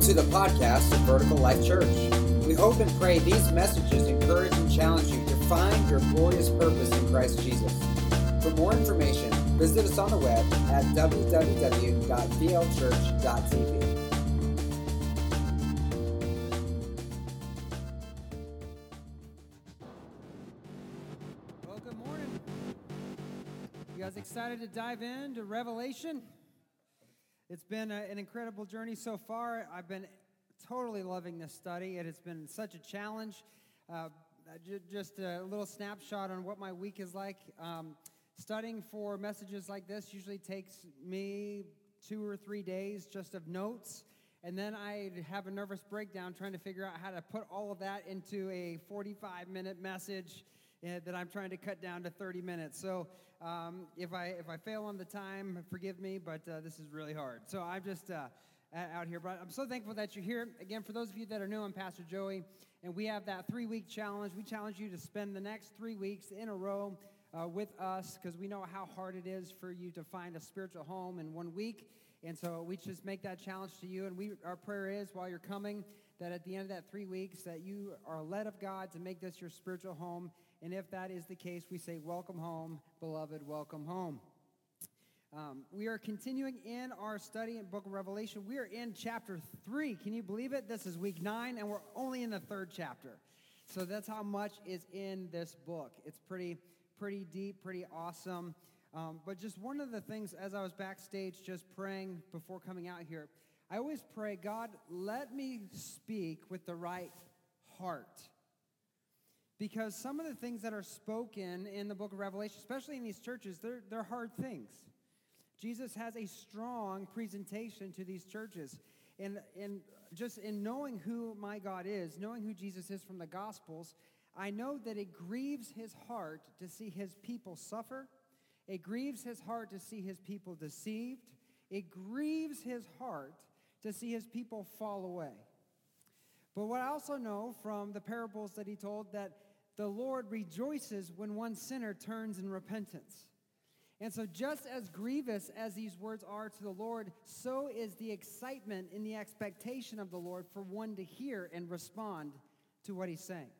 Welcome to the podcast of Vertical Life Church. We hope and pray these messages encourage and challenge you to find your glorious purpose in Christ Jesus. For more information, visit us on the web at www.vlchurch.tv. Well, good morning. You guys excited to dive into Revelation? It's been a, an incredible journey so far. I've been totally loving this study. It has been such a challenge. Uh, just a little snapshot on what my week is like. Um, studying for messages like this usually takes me two or three days just of notes. And then I have a nervous breakdown trying to figure out how to put all of that into a 45 minute message that I'm trying to cut down to 30 minutes. So um, if I if I fail on the time, forgive me, but uh, this is really hard. So I'm just uh, out here, but I'm so thankful that you're here. Again, for those of you that are new, I'm Pastor Joey, and we have that three week challenge. We challenge you to spend the next three weeks in a row. Uh, with us, because we know how hard it is for you to find a spiritual home in one week. And so we just make that challenge to you. And we, our prayer is while you're coming, that at the end of that three weeks, that you are led of God to make this your spiritual home and if that is the case, we say, Welcome home, beloved, welcome home. Um, we are continuing in our study in book of revelation. We are in chapter 3 can you believe it? This is week 9 and we're only in the third chapter. So that's how much is in this book. It's pretty pretty deep pretty awesome. Um, but just one of the things as i was backstage just praying before coming out here i always pray god let me speak with the right heart because some of the things that are spoken in the book of Revelation, especially in these churches, they're, they're hard things. Jesus has a strong presentation to these churches. And, and just in knowing who my God is, knowing who Jesus is from the Gospels, I know that it grieves his heart to see his people suffer. It grieves his heart to see his people deceived. It grieves his heart to see his people fall away. But what I also know from the parables that he told that the Lord rejoices when one sinner turns in repentance. And so, just as grievous as these words are to the Lord, so is the excitement in the expectation of the Lord for one to hear and respond to what he's saying.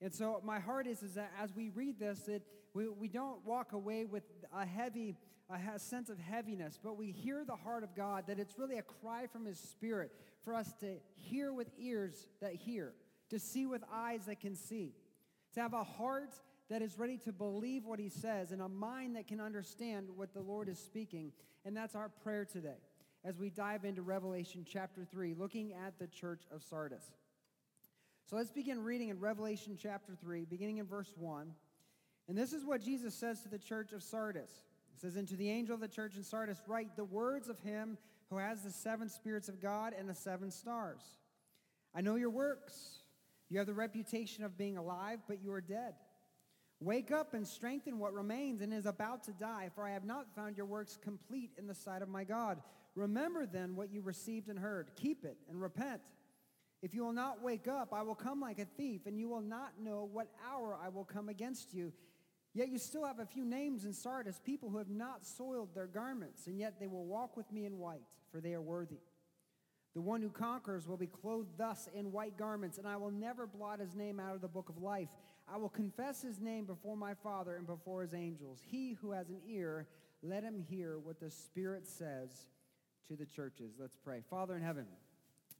And so, my heart is, is that as we read this, that we, we don't walk away with a heavy, a sense of heaviness, but we hear the heart of God, that it's really a cry from his spirit for us to hear with ears that hear, to see with eyes that can see to have a heart that is ready to believe what he says and a mind that can understand what the Lord is speaking. And that's our prayer today as we dive into Revelation chapter 3, looking at the church of Sardis. So let's begin reading in Revelation chapter 3, beginning in verse 1. And this is what Jesus says to the church of Sardis. He says, And to the angel of the church in Sardis, write the words of him who has the seven spirits of God and the seven stars. I know your works you have the reputation of being alive, but you are dead. Wake up and strengthen what remains and is about to die, for I have not found your works complete in the sight of my God. Remember then what you received and heard. Keep it and repent. If you will not wake up, I will come like a thief, and you will not know what hour I will come against you. Yet you still have a few names in Sardis, people who have not soiled their garments, and yet they will walk with me in white, for they are worthy. The one who conquers will be clothed thus in white garments, and I will never blot his name out of the book of life. I will confess his name before my Father and before his angels. He who has an ear, let him hear what the Spirit says to the churches. Let's pray. Father in heaven,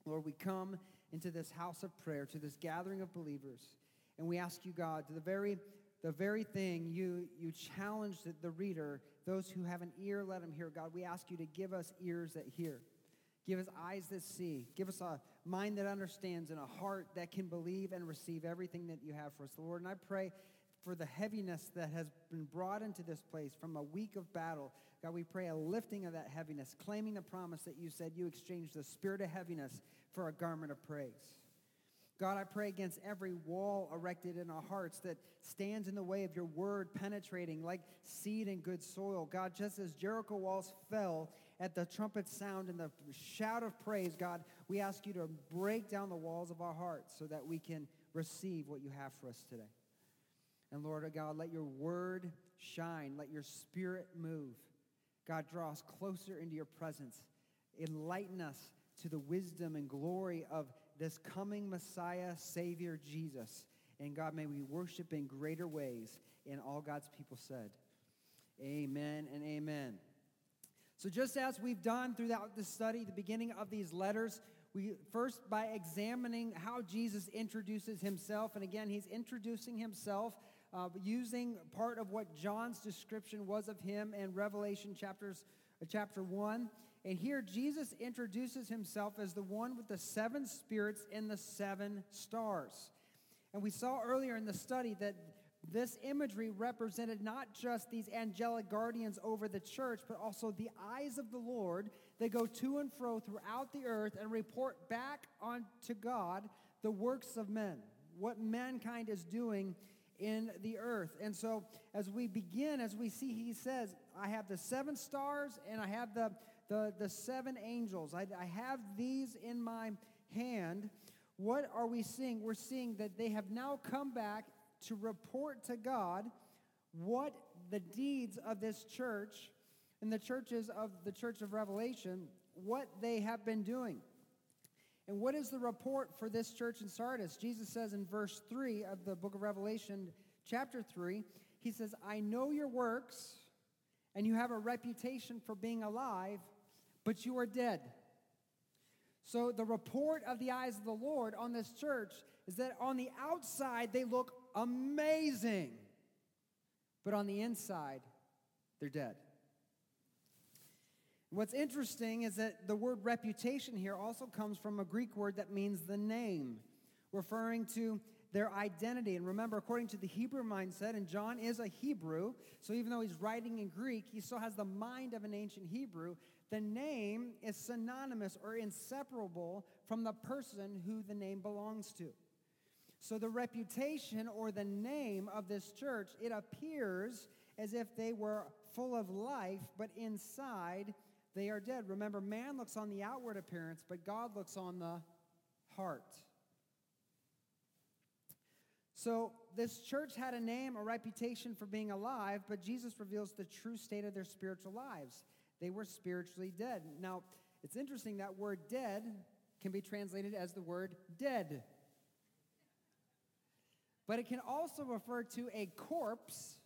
Lord, we come into this house of prayer, to this gathering of believers, and we ask you, God, to the very the very thing you you challenged the reader, those who have an ear, let them hear. God, we ask you to give us ears that hear. Give us eyes that see. Give us a mind that understands and a heart that can believe and receive everything that you have for us, Lord. And I pray for the heaviness that has been brought into this place from a week of battle. God, we pray a lifting of that heaviness, claiming the promise that you said you exchanged the spirit of heaviness for a garment of praise. God, I pray against every wall erected in our hearts that stands in the way of your word penetrating like seed in good soil. God, just as Jericho walls fell at the trumpet sound and the shout of praise, God, we ask you to break down the walls of our hearts so that we can receive what you have for us today. And Lord oh God, let your word shine, let your spirit move. God, draw us closer into your presence. Enlighten us to the wisdom and glory of this coming Messiah, Savior, Jesus. And God, may we worship in greater ways. And all God's people said, Amen and amen. So, just as we've done throughout the study, the beginning of these letters, we first by examining how Jesus introduces himself, and again, he's introducing himself uh, using part of what John's description was of him in Revelation chapters, uh, chapter 1. And here Jesus introduces himself as the one with the seven spirits and the seven stars. And we saw earlier in the study that this imagery represented not just these angelic guardians over the church, but also the eyes of the Lord that go to and fro throughout the earth and report back onto God the works of men, what mankind is doing in the earth. And so, as we begin, as we see, he says, I have the seven stars and I have the, the, the seven angels. I, I have these in my hand. What are we seeing? We're seeing that they have now come back to report to God what the deeds of this church and the churches of the church of Revelation, what they have been doing. And what is the report for this church in Sardis? Jesus says in verse 3 of the book of Revelation, chapter 3, he says, I know your works, and you have a reputation for being alive, but you are dead. So, the report of the eyes of the Lord on this church is that on the outside, they look amazing, but on the inside, they're dead. What's interesting is that the word reputation here also comes from a Greek word that means the name, referring to their identity. And remember, according to the Hebrew mindset, and John is a Hebrew, so even though he's writing in Greek, he still has the mind of an ancient Hebrew. The name is synonymous or inseparable from the person who the name belongs to. So the reputation or the name of this church, it appears as if they were full of life, but inside they are dead. Remember, man looks on the outward appearance, but God looks on the heart. So, this church had a name, a reputation for being alive, but Jesus reveals the true state of their spiritual lives. They were spiritually dead. Now, it's interesting that word dead can be translated as the word dead. But it can also refer to a corpse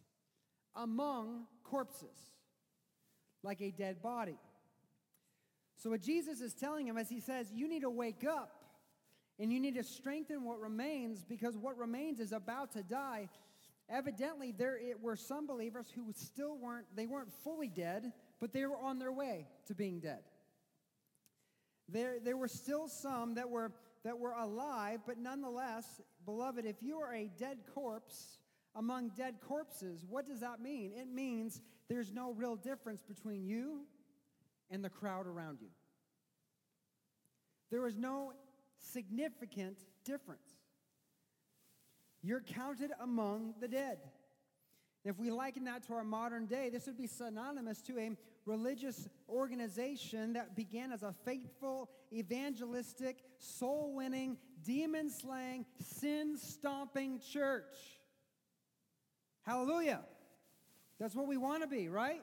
among corpses, like a dead body. So, what Jesus is telling him as he says, You need to wake up and you need to strengthen what remains because what remains is about to die. Evidently, there were some believers who still weren't, they weren't fully dead, but they were on their way to being dead. There, there were still some that were, that were alive, but nonetheless, beloved, if you are a dead corpse among dead corpses, what does that mean? It means there's no real difference between you and the crowd around you. There is no significant difference. You're counted among the dead. If we liken that to our modern day, this would be synonymous to a religious organization that began as a faithful, evangelistic, soul winning, demon slaying, sin stomping church. Hallelujah. That's what we want to be, right?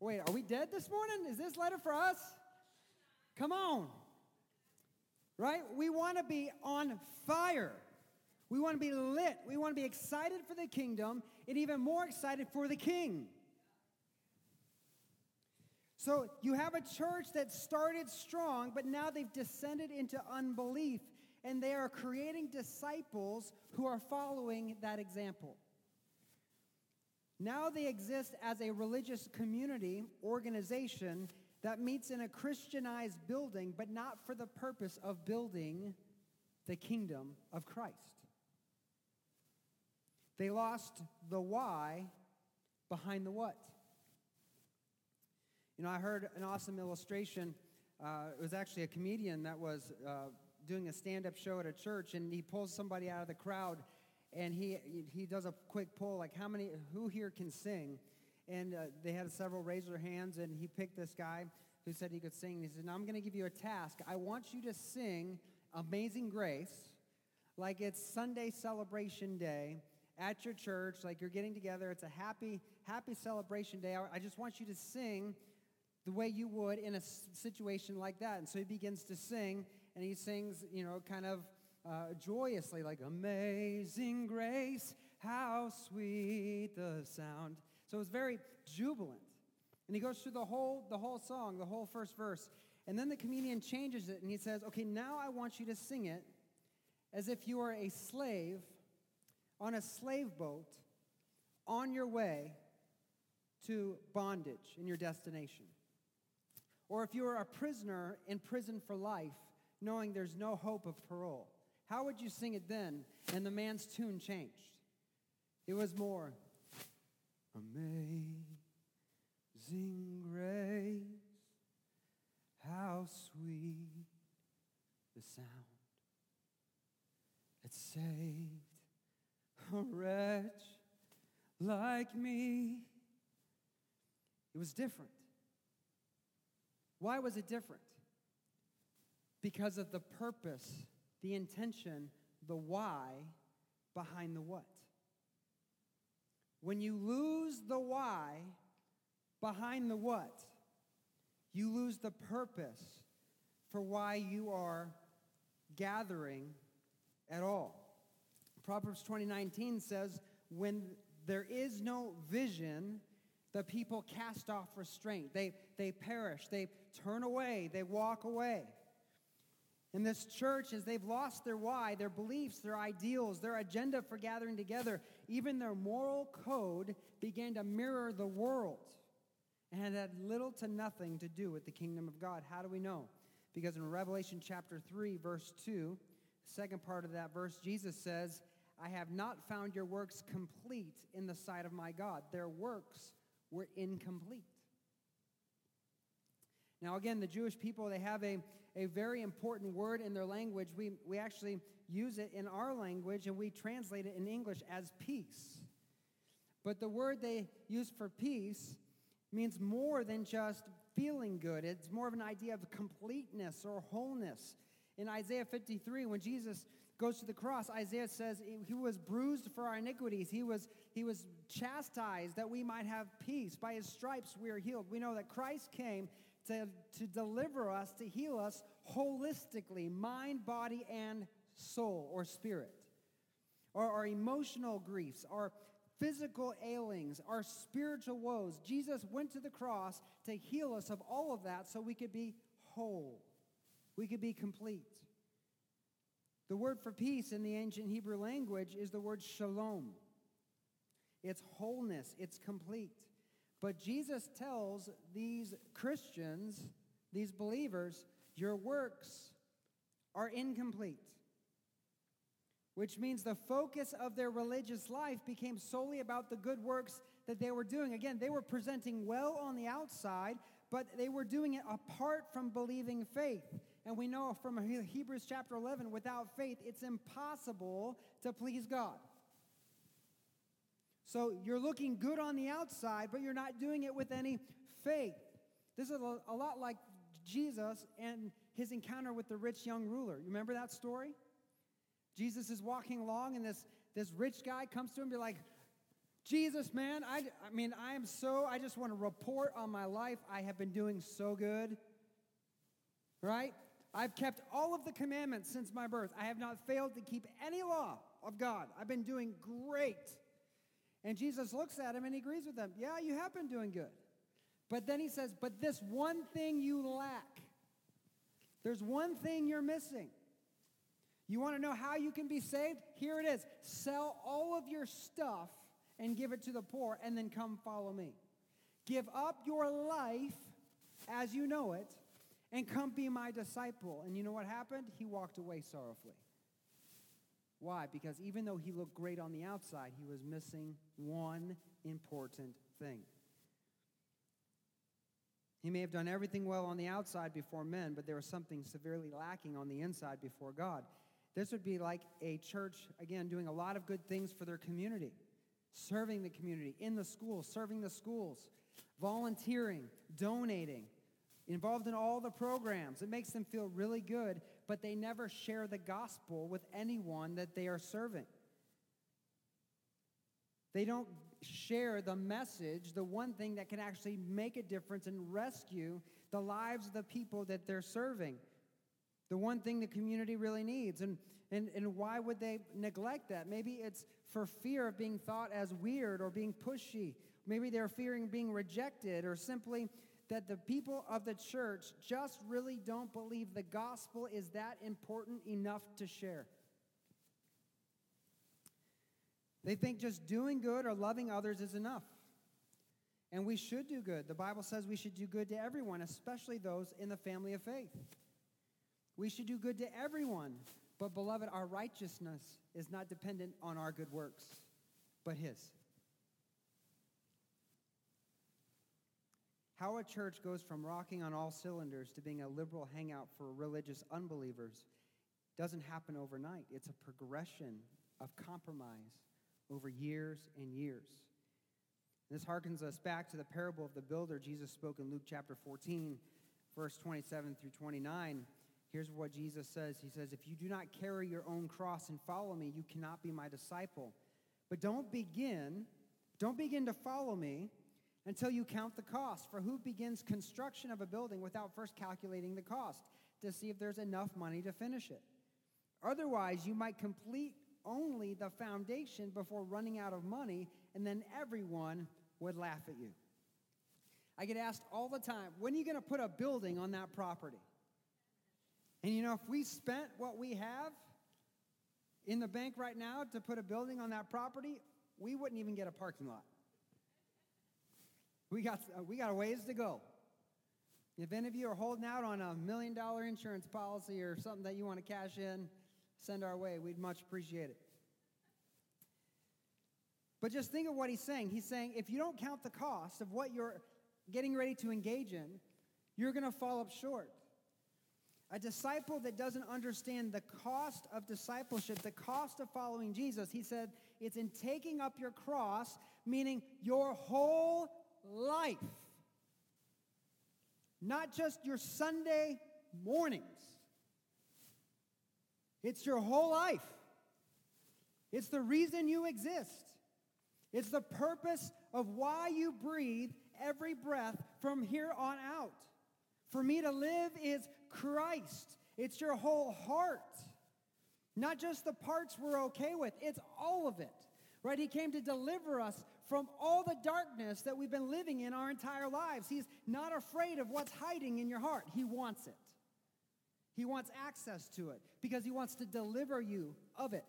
Wait, are we dead this morning? Is this letter for us? Come on. Right? We want to be on fire. We want to be lit. We want to be excited for the kingdom and even more excited for the king. So you have a church that started strong, but now they've descended into unbelief, and they are creating disciples who are following that example. Now they exist as a religious community organization that meets in a Christianized building, but not for the purpose of building the kingdom of Christ. They lost the why behind the what. You know, I heard an awesome illustration. Uh, it was actually a comedian that was uh, doing a stand up show at a church, and he pulls somebody out of the crowd and he he does a quick poll like how many who here can sing and uh, they had several raise their hands and he picked this guy who said he could sing he said now i'm going to give you a task i want you to sing amazing grace like it's sunday celebration day at your church like you're getting together it's a happy happy celebration day i just want you to sing the way you would in a situation like that. And so he begins to sing, and he sings, you know, kind of uh, joyously, like, Amazing grace, how sweet the sound. So it's very jubilant. And he goes through the whole, the whole song, the whole first verse. And then the comedian changes it and he says, Okay, now I want you to sing it as if you are a slave on a slave boat on your way to bondage in your destination. Or if you were a prisoner in prison for life, knowing there's no hope of parole. How would you sing it then? And the man's tune changed. It was more amazing grace, how sweet the sound that saved a wretch like me. It was different. Why was it different? Because of the purpose, the intention, the why behind the what. When you lose the why behind the what, you lose the purpose for why you are gathering at all. Proverbs 20:19 says, "When there is no vision, the people cast off restraint. They, they perish. They turn away. They walk away. In this church, as they've lost their why, their beliefs, their ideals, their agenda for gathering together, even their moral code began to mirror the world and had little to nothing to do with the kingdom of God. How do we know? Because in Revelation chapter 3, verse 2, second part of that verse, Jesus says, I have not found your works complete in the sight of my God. Their works were incomplete. Now, again, the Jewish people, they have a, a very important word in their language. We, we actually use it in our language and we translate it in English as peace. But the word they use for peace means more than just feeling good, it's more of an idea of completeness or wholeness. In Isaiah 53, when Jesus goes to the cross, Isaiah says he was bruised for our iniquities. He was, he was chastised that we might have peace. By his stripes we are healed. We know that Christ came to, to deliver us, to heal us holistically, mind, body, and soul or spirit. Or our emotional griefs, our physical ailings, our spiritual woes. Jesus went to the cross to heal us of all of that so we could be whole. We could be complete. The word for peace in the ancient Hebrew language is the word shalom. It's wholeness, it's complete. But Jesus tells these Christians, these believers, your works are incomplete. Which means the focus of their religious life became solely about the good works that they were doing. Again, they were presenting well on the outside, but they were doing it apart from believing faith. And we know from Hebrews chapter 11, without faith, it's impossible to please God. So you're looking good on the outside, but you're not doing it with any faith. This is a, lot like Jesus and his encounter with the rich young ruler. You remember that story? Jesus is walking along, and this, this rich guy comes to him and be like, Jesus, man, I, I mean, I am so, I just want to report on my life. I have been doing so good. Right? I've kept all of the commandments since my birth. I have not failed to keep any law of God. I've been doing great. And Jesus looks at him and he agrees with him. Yeah, you have been doing good. But then he says, But this one thing you lack. There's one thing you're missing. You want to know how you can be saved? Here it is sell all of your stuff and give it to the poor, and then come follow me. Give up your life as you know it and come be my disciple. And you know what happened? He walked away sorrowfully. Why? Because even though he looked great on the outside, he was missing one important thing. He may have done everything well on the outside before men, but there was something severely lacking on the inside before God. This would be like a church, again, doing a lot of good things for their community, serving the community, in the schools, serving the schools, volunteering, donating, involved in all the programs. It makes them feel really good, but they never share the gospel with anyone that they are serving. They don't share the message, the one thing that can actually make a difference and rescue the lives of the people that they're serving. The one thing the community really needs. And, and, and why would they neglect that? Maybe it's for fear of being thought as weird or being pushy. Maybe they're fearing being rejected or simply that the people of the church just really don't believe the gospel is that important enough to share. They think just doing good or loving others is enough. And we should do good. The Bible says we should do good to everyone, especially those in the family of faith. We should do good to everyone. But, beloved, our righteousness is not dependent on our good works, but His. How a church goes from rocking on all cylinders to being a liberal hangout for religious unbelievers doesn't happen overnight. It's a progression of compromise over years and years. This harkens us back to the parable of the builder Jesus spoke in Luke chapter 14, verse 27 through 29. Here's what Jesus says He says, If you do not carry your own cross and follow me, you cannot be my disciple. But don't begin, don't begin to follow me until you count the cost. For who begins construction of a building without first calculating the cost to see if there's enough money to finish it? Otherwise, you might complete only the foundation before running out of money, and then everyone would laugh at you. I get asked all the time, when are you going to put a building on that property? And you know, if we spent what we have in the bank right now to put a building on that property, we wouldn't even get a parking lot. We got, uh, we got a ways to go. If any of you are holding out on a million dollar insurance policy or something that you want to cash in, send our way. We'd much appreciate it. But just think of what he's saying. He's saying if you don't count the cost of what you're getting ready to engage in, you're going to fall up short. A disciple that doesn't understand the cost of discipleship, the cost of following Jesus, he said, it's in taking up your cross, meaning your whole life. Not just your Sunday mornings. It's your whole life. It's the reason you exist. It's the purpose of why you breathe every breath from here on out. For me to live is Christ. It's your whole heart. Not just the parts we're okay with, it's all of it. Right? He came to deliver us from all the darkness that we've been living in our entire lives. He's not afraid of what's hiding in your heart. He wants it. He wants access to it because he wants to deliver you of it.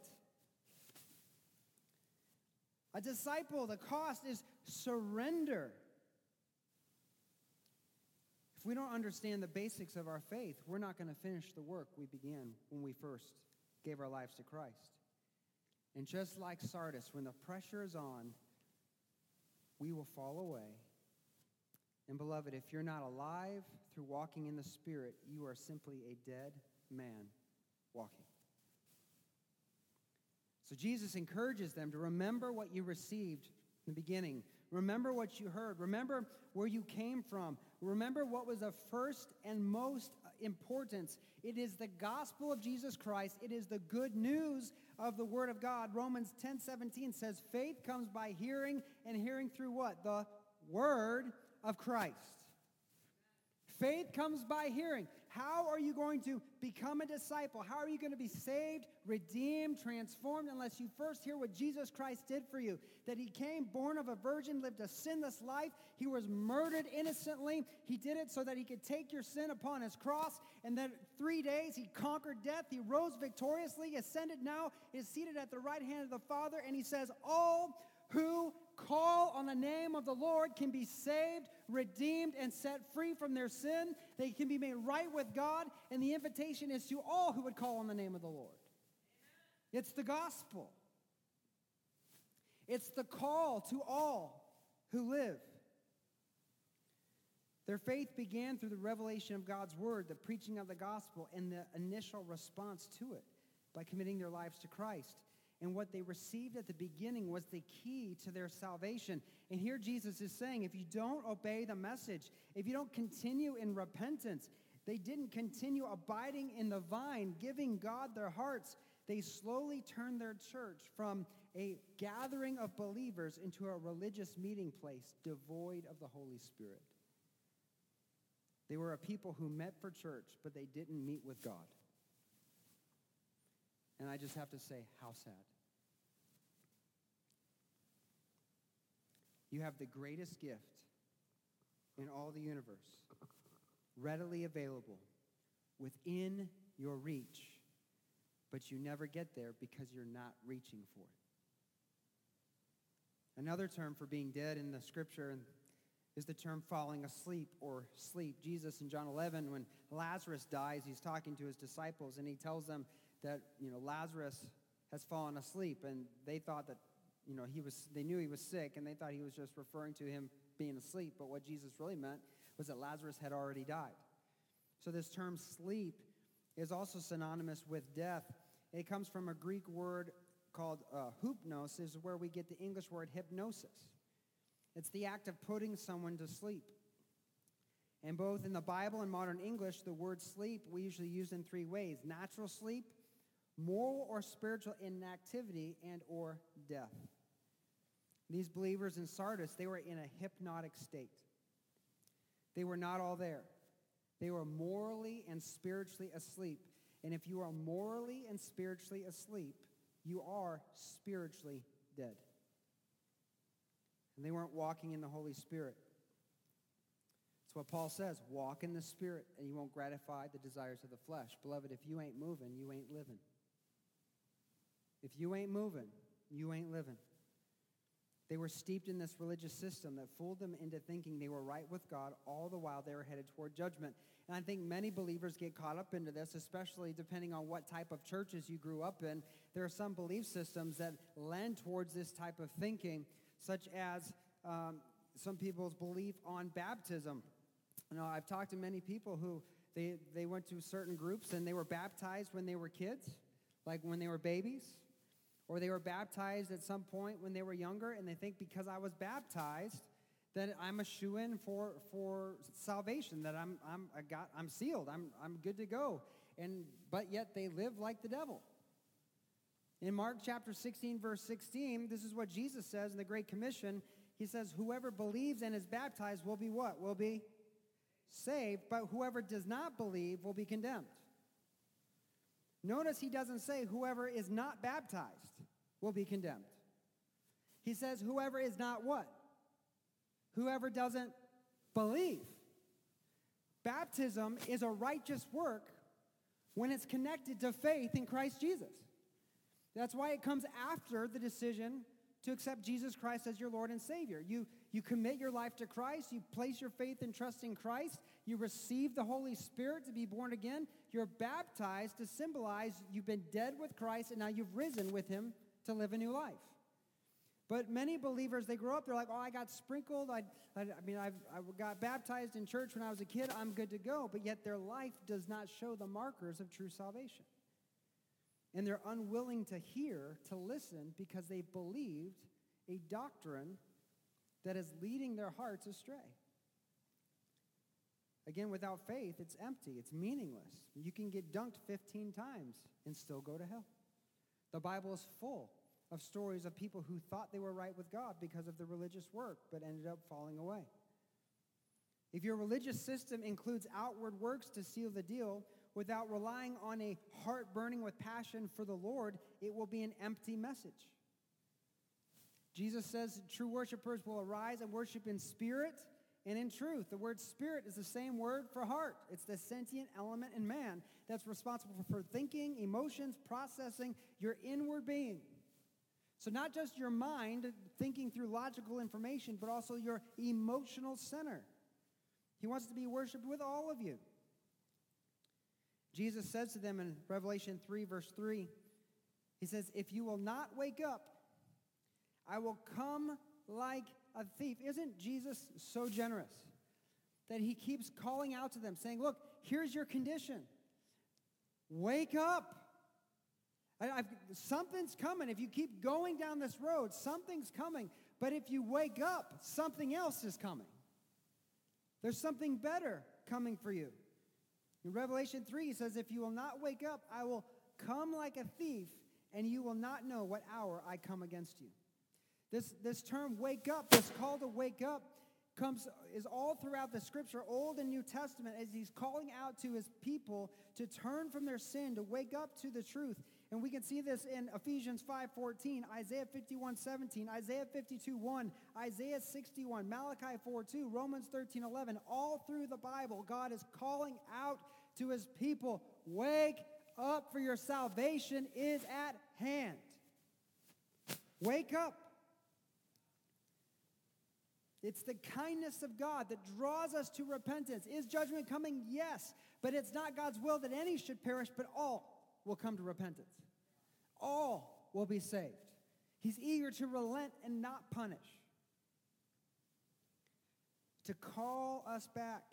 A disciple, the cost is surrender. If we don't understand the basics of our faith, we're not going to finish the work we began when we first gave our lives to Christ. And just like Sardis, when the pressure is on, we will fall away. And beloved, if you're not alive through walking in the Spirit, you are simply a dead man walking. So Jesus encourages them to remember what you received in the beginning. Remember what you heard. Remember where you came from. Remember what was of first and most importance. It is the gospel of Jesus Christ. It is the good news of the word of God. Romans 10 17 says, faith comes by hearing, and hearing through what? The word of Christ. Faith comes by hearing. How are you going to become a disciple? How are you going to be saved, redeemed, transformed unless you first hear what Jesus Christ did for you? That he came, born of a virgin, lived a sinless life. He was murdered innocently. He did it so that he could take your sin upon his cross. And then three days he conquered death. He rose victoriously, ascended now, is seated at the right hand of the Father. And he says, All who call on the name of the Lord can be saved, redeemed, and set free from their sin. They can be made right with God, and the invitation is to all who would call on the name of the Lord. It's the gospel. It's the call to all who live. Their faith began through the revelation of God's word, the preaching of the gospel, and the initial response to it by committing their lives to Christ and what they received at the beginning was the key to their salvation. And here Jesus is saying if you don't obey the message, if you don't continue in repentance, they didn't continue abiding in the vine, giving God their hearts, they slowly turned their church from a gathering of believers into a religious meeting place devoid of the Holy Spirit. They were a people who met for church, but they didn't meet with God. And I just have to say, how sad. You have the greatest gift in all the universe, readily available, within your reach, but you never get there because you're not reaching for it. Another term for being dead in the scripture is the term falling asleep or sleep. Jesus in John 11, when Lazarus dies, he's talking to his disciples and he tells them that, you know, Lazarus has fallen asleep. And they thought that, you know, he was, they knew he was sick and they thought he was just referring to him being asleep. But what Jesus really meant was that Lazarus had already died. So this term sleep is also synonymous with death. It comes from a Greek word called uh, hupnos, is where we get the English word hypnosis. It's the act of putting someone to sleep. And both in the Bible and modern English, the word sleep we usually use in three ways: natural sleep, moral or spiritual inactivity, and or death. These believers in Sardis, they were in a hypnotic state. They were not all there. They were morally and spiritually asleep. And if you are morally and spiritually asleep, you are spiritually dead and they weren't walking in the Holy Spirit. That's what Paul says walk in the Spirit, and you won't gratify the desires of the flesh. Beloved, if you ain't moving, you ain't living. If you ain't moving, you ain't living. They were steeped in this religious system that fooled them into thinking they were right with God all the while they were headed toward judgment. And I think many believers get caught up into this, especially depending on what type of churches you grew up in. There are some belief systems that lend towards this type of thinking such as um, some people's belief on baptism. You know, I've talked to many people who they, they went to certain groups and they were baptized when they were kids, like when they were babies, or they were baptized at some point when they were younger, and they think because I was baptized, that I'm a shoe in for, for salvation, that I'm, I'm, I got, I'm sealed, I'm, I'm good to go. And, but yet they live like the devil. In Mark chapter 16, verse 16, this is what Jesus says in the Great Commission. He says, Whoever believes and is baptized will be what? Will be saved, but whoever does not believe will be condemned. Notice he doesn't say whoever is not baptized will be condemned. He says whoever is not what? Whoever doesn't believe. Baptism is a righteous work when it's connected to faith in Christ Jesus. That's why it comes after the decision to accept Jesus Christ as your Lord and Savior. You, you commit your life to Christ, you place your faith and trust in Christ, you receive the Holy Spirit to be born again, you're baptized to symbolize you've been dead with Christ and now you've risen with Him to live a new life. But many believers, they grow up, they're like, oh, I got sprinkled. I, I, I mean, I've, I got baptized in church when I was a kid. I'm good to go. But yet their life does not show the markers of true salvation. And they're unwilling to hear, to listen, because they've believed a doctrine that is leading their hearts astray. Again, without faith, it's empty, it's meaningless. You can get dunked 15 times and still go to hell. The Bible is full of stories of people who thought they were right with God because of the religious work, but ended up falling away. If your religious system includes outward works to seal the deal, without relying on a heart burning with passion for the Lord, it will be an empty message. Jesus says true worshipers will arise and worship in spirit and in truth. The word spirit is the same word for heart. It's the sentient element in man that's responsible for thinking, emotions, processing your inward being. So, not just your mind thinking through logical information, but also your emotional center. He wants to be worshiped with all of you. Jesus says to them in Revelation 3, verse 3, He says, If you will not wake up, I will come like a thief. Isn't Jesus so generous that He keeps calling out to them, saying, Look, here's your condition. Wake up. I, something's coming. If you keep going down this road, something's coming. But if you wake up, something else is coming. There's something better coming for you. In Revelation 3, he says, If you will not wake up, I will come like a thief, and you will not know what hour I come against you. This, this term wake up, this call to wake up, comes is all throughout the scripture old and new testament as he's calling out to his people to turn from their sin to wake up to the truth and we can see this in ephesians 5.14 isaiah 51.17 isaiah 52.1 isaiah 61 malachi 4.2 romans 13.11 all through the bible god is calling out to his people wake up for your salvation is at hand wake up it's the kindness of God that draws us to repentance. Is judgment coming? Yes. But it's not God's will that any should perish, but all will come to repentance. All will be saved. He's eager to relent and not punish, to call us back.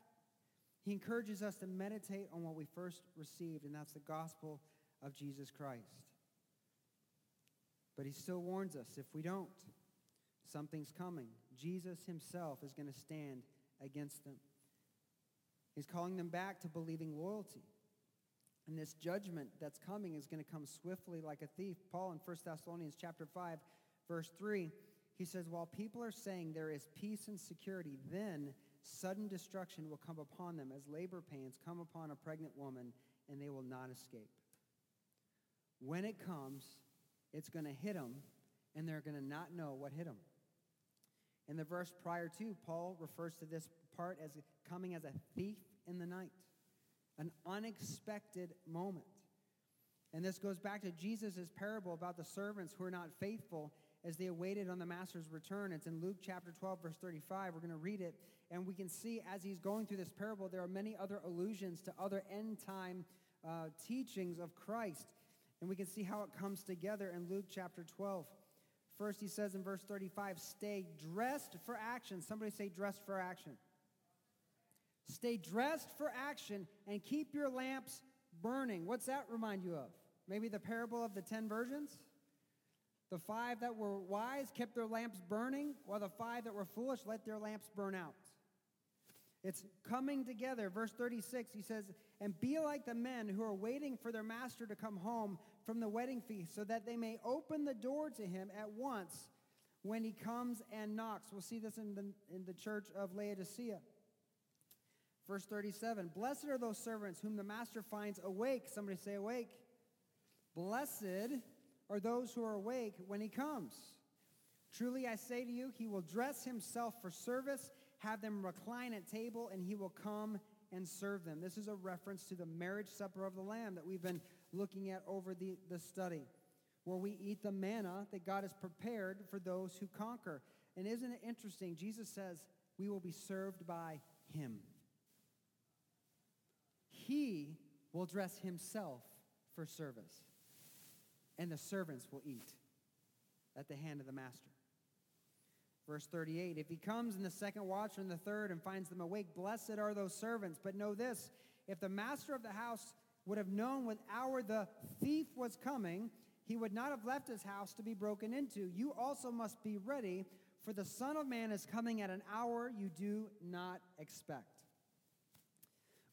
He encourages us to meditate on what we first received, and that's the gospel of Jesus Christ. But he still warns us if we don't, Something's coming. Jesus himself is going to stand against them. He's calling them back to believing loyalty. And this judgment that's coming is going to come swiftly like a thief. Paul in 1 Thessalonians chapter 5, verse 3, he says, While people are saying there is peace and security, then sudden destruction will come upon them as labor pains come upon a pregnant woman, and they will not escape. When it comes, it's going to hit them, and they're going to not know what hit them. In the verse prior to, Paul refers to this part as coming as a thief in the night, an unexpected moment. And this goes back to Jesus' parable about the servants who are not faithful as they awaited on the master's return. It's in Luke chapter 12, verse 35. We're going to read it. And we can see as he's going through this parable, there are many other allusions to other end time uh, teachings of Christ. And we can see how it comes together in Luke chapter 12. First, he says in verse 35, stay dressed for action. Somebody say, dressed for action. Stay dressed for action and keep your lamps burning. What's that remind you of? Maybe the parable of the ten virgins? The five that were wise kept their lamps burning, while the five that were foolish let their lamps burn out. It's coming together. Verse 36, he says, And be like the men who are waiting for their master to come home from the wedding feast, so that they may open the door to him at once when he comes and knocks. We'll see this in the, in the church of Laodicea. Verse 37 Blessed are those servants whom the master finds awake. Somebody say, awake. Blessed are those who are awake when he comes. Truly I say to you, he will dress himself for service have them recline at table, and he will come and serve them. This is a reference to the marriage supper of the Lamb that we've been looking at over the, the study, where we eat the manna that God has prepared for those who conquer. And isn't it interesting? Jesus says, We will be served by him. He will dress himself for service, and the servants will eat at the hand of the master. Verse 38 If he comes in the second watch or in the third and finds them awake, blessed are those servants. But know this if the master of the house would have known what hour the thief was coming, he would not have left his house to be broken into. You also must be ready, for the Son of Man is coming at an hour you do not expect.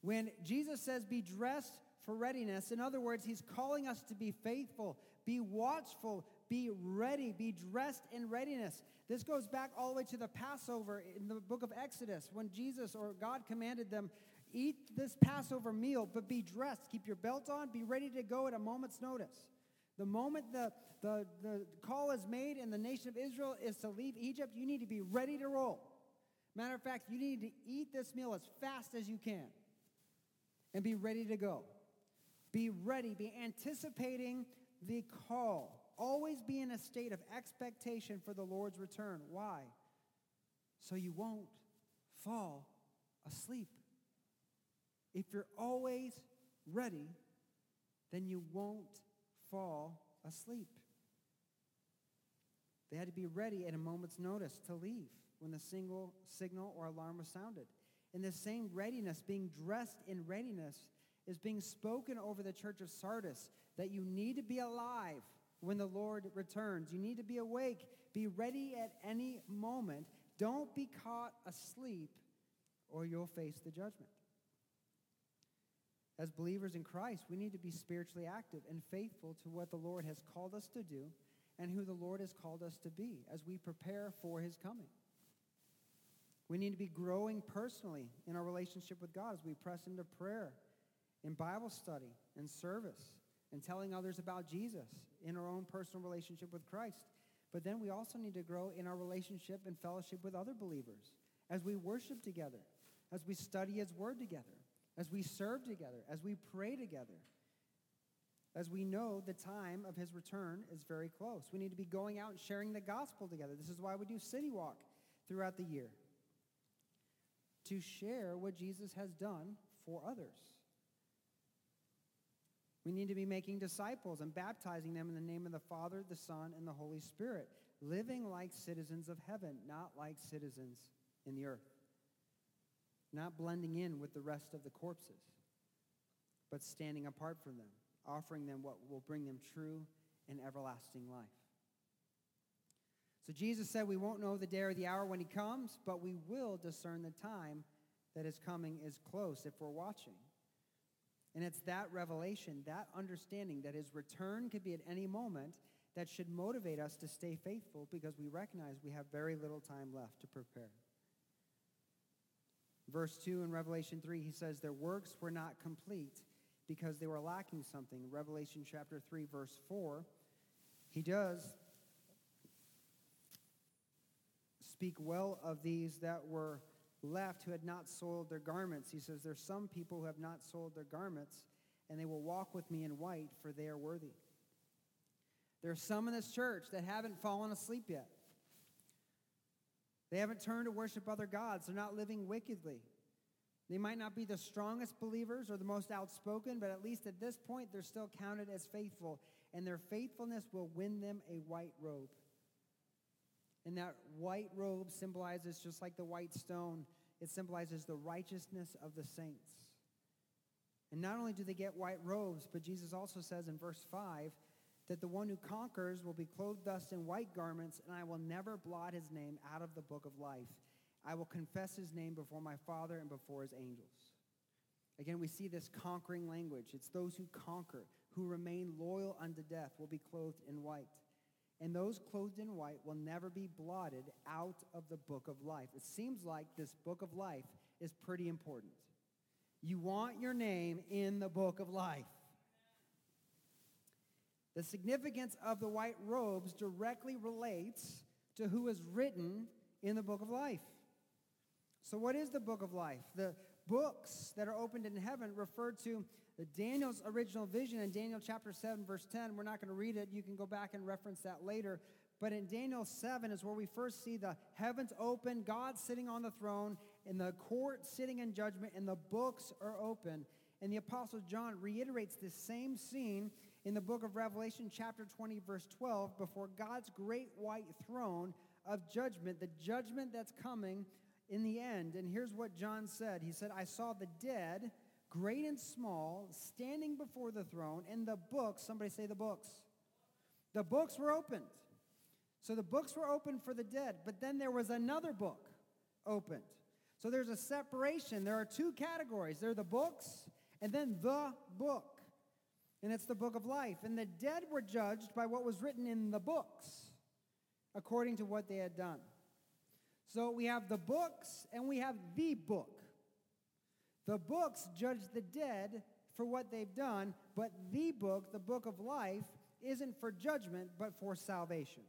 When Jesus says, be dressed for readiness, in other words, he's calling us to be faithful, be watchful, be ready, be dressed in readiness. This goes back all the way to the Passover in the book of Exodus when Jesus or God commanded them, eat this Passover meal, but be dressed. Keep your belt on, be ready to go at a moment's notice. The moment the, the, the call is made and the nation of Israel is to leave Egypt, you need to be ready to roll. Matter of fact, you need to eat this meal as fast as you can and be ready to go. Be ready, be anticipating the call. Always be in a state of expectation for the Lord's return. Why? So you won't fall asleep. If you're always ready, then you won't fall asleep. They had to be ready at a moment's notice to leave when the single signal or alarm was sounded. And the same readiness, being dressed in readiness, is being spoken over the church of Sardis that you need to be alive when the Lord returns. You need to be awake, be ready at any moment. Don't be caught asleep, or you'll face the judgment. As believers in Christ, we need to be spiritually active and faithful to what the Lord has called us to do and who the Lord has called us to be as we prepare for his coming. We need to be growing personally in our relationship with God as we press into prayer, in Bible study, in service, and telling others about Jesus in our own personal relationship with Christ. But then we also need to grow in our relationship and fellowship with other believers as we worship together, as we study His Word together, as we serve together, as we pray together, as we know the time of His return is very close. We need to be going out and sharing the gospel together. This is why we do City Walk throughout the year to share what Jesus has done for others. We need to be making disciples and baptizing them in the name of the Father, the Son, and the Holy Spirit, living like citizens of heaven, not like citizens in the earth, not blending in with the rest of the corpses, but standing apart from them, offering them what will bring them true and everlasting life. So Jesus said, We won't know the day or the hour when he comes, but we will discern the time that his coming is close if we're watching. And it's that revelation, that understanding that his return could be at any moment that should motivate us to stay faithful because we recognize we have very little time left to prepare. Verse 2 in Revelation 3, he says, Their works were not complete because they were lacking something. Revelation chapter 3, verse 4, he does speak well of these that were left who had not soiled their garments. He says, There's some people who have not soiled their garments, and they will walk with me in white, for they are worthy. There are some in this church that haven't fallen asleep yet. They haven't turned to worship other gods. They're not living wickedly. They might not be the strongest believers or the most outspoken, but at least at this point, they're still counted as faithful, and their faithfulness will win them a white robe. And that white robe symbolizes, just like the white stone, it symbolizes the righteousness of the saints. And not only do they get white robes, but Jesus also says in verse 5 that the one who conquers will be clothed thus in white garments, and I will never blot his name out of the book of life. I will confess his name before my Father and before his angels. Again, we see this conquering language. It's those who conquer, who remain loyal unto death, will be clothed in white and those clothed in white will never be blotted out of the book of life. It seems like this book of life is pretty important. You want your name in the book of life. The significance of the white robes directly relates to who is written in the book of life. So, what is the book of life? The books that are opened in heaven refer to Daniel's original vision in Daniel chapter 7, verse 10. We're not going to read it. You can go back and reference that later. But in Daniel 7 is where we first see the heavens open, God sitting on the throne, and the court sitting in judgment, and the books are open. And the Apostle John reiterates this same scene in the book of Revelation, chapter 20, verse 12, before God's great white throne of judgment, the judgment that's coming in the end. And here's what John said He said, I saw the dead great and small, standing before the throne, and the books, somebody say the books. The books were opened. So the books were opened for the dead, but then there was another book opened. So there's a separation. There are two categories there are the books, and then the book. And it's the book of life. And the dead were judged by what was written in the books, according to what they had done. So we have the books and we have the book. The books judge the dead for what they've done, but the book, the book of life, isn't for judgment, but for salvation.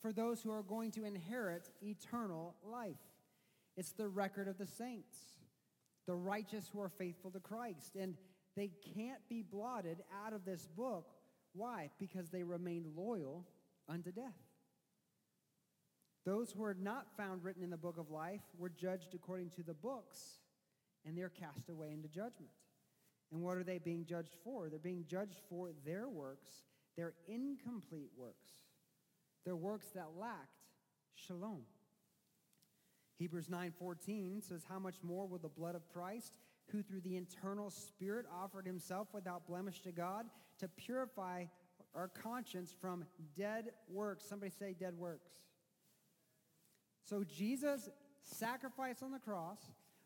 For those who are going to inherit eternal life. It's the record of the saints, the righteous who are faithful to Christ. And they can't be blotted out of this book. Why? Because they remained loyal unto death. Those who are not found written in the book of life were judged according to the books and they're cast away into judgment. And what are they being judged for? They're being judged for their works, their incomplete works, their works that lacked shalom. Hebrews 9:14 says how much more will the blood of Christ who through the internal spirit offered himself without blemish to God to purify our conscience from dead works. Somebody say dead works. So Jesus sacrifice on the cross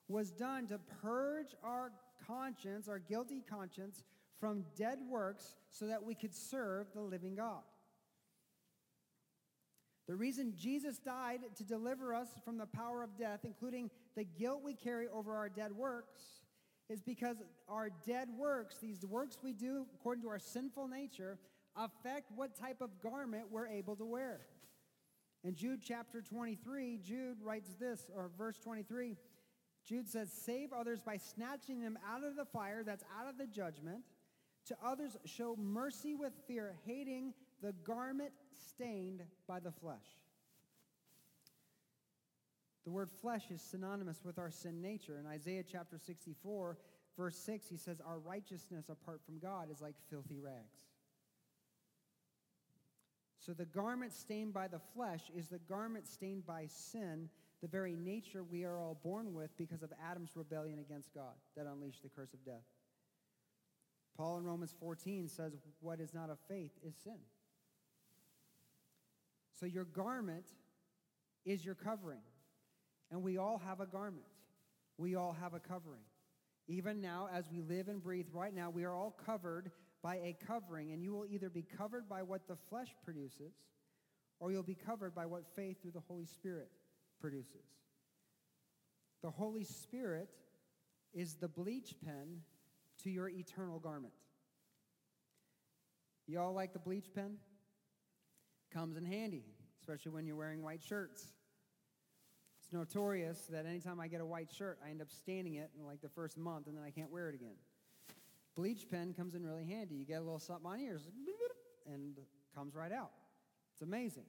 was done to purge our conscience, our guilty conscience, from dead works so that we could serve the living God. The reason Jesus died to deliver us from the power of death, including the guilt we carry over our dead works, is because our dead works, these works we do according to our sinful nature, affect what type of garment we're able to wear. In Jude chapter 23, Jude writes this, or verse 23, Jude says, Save others by snatching them out of the fire that's out of the judgment. To others, show mercy with fear, hating the garment stained by the flesh. The word flesh is synonymous with our sin nature. In Isaiah chapter 64, verse 6, he says, Our righteousness apart from God is like filthy rags. So the garment stained by the flesh is the garment stained by sin, the very nature we are all born with because of Adam's rebellion against God that unleashed the curse of death. Paul in Romans 14 says, What is not of faith is sin. So your garment is your covering. And we all have a garment. We all have a covering. Even now, as we live and breathe right now, we are all covered by a covering, and you will either be covered by what the flesh produces, or you'll be covered by what faith through the Holy Spirit produces. The Holy Spirit is the bleach pen to your eternal garment. You all like the bleach pen? Comes in handy, especially when you're wearing white shirts. It's notorious that anytime I get a white shirt, I end up staining it in like the first month and then I can't wear it again. Bleach pen comes in really handy. You get a little something on here and comes right out. It's amazing.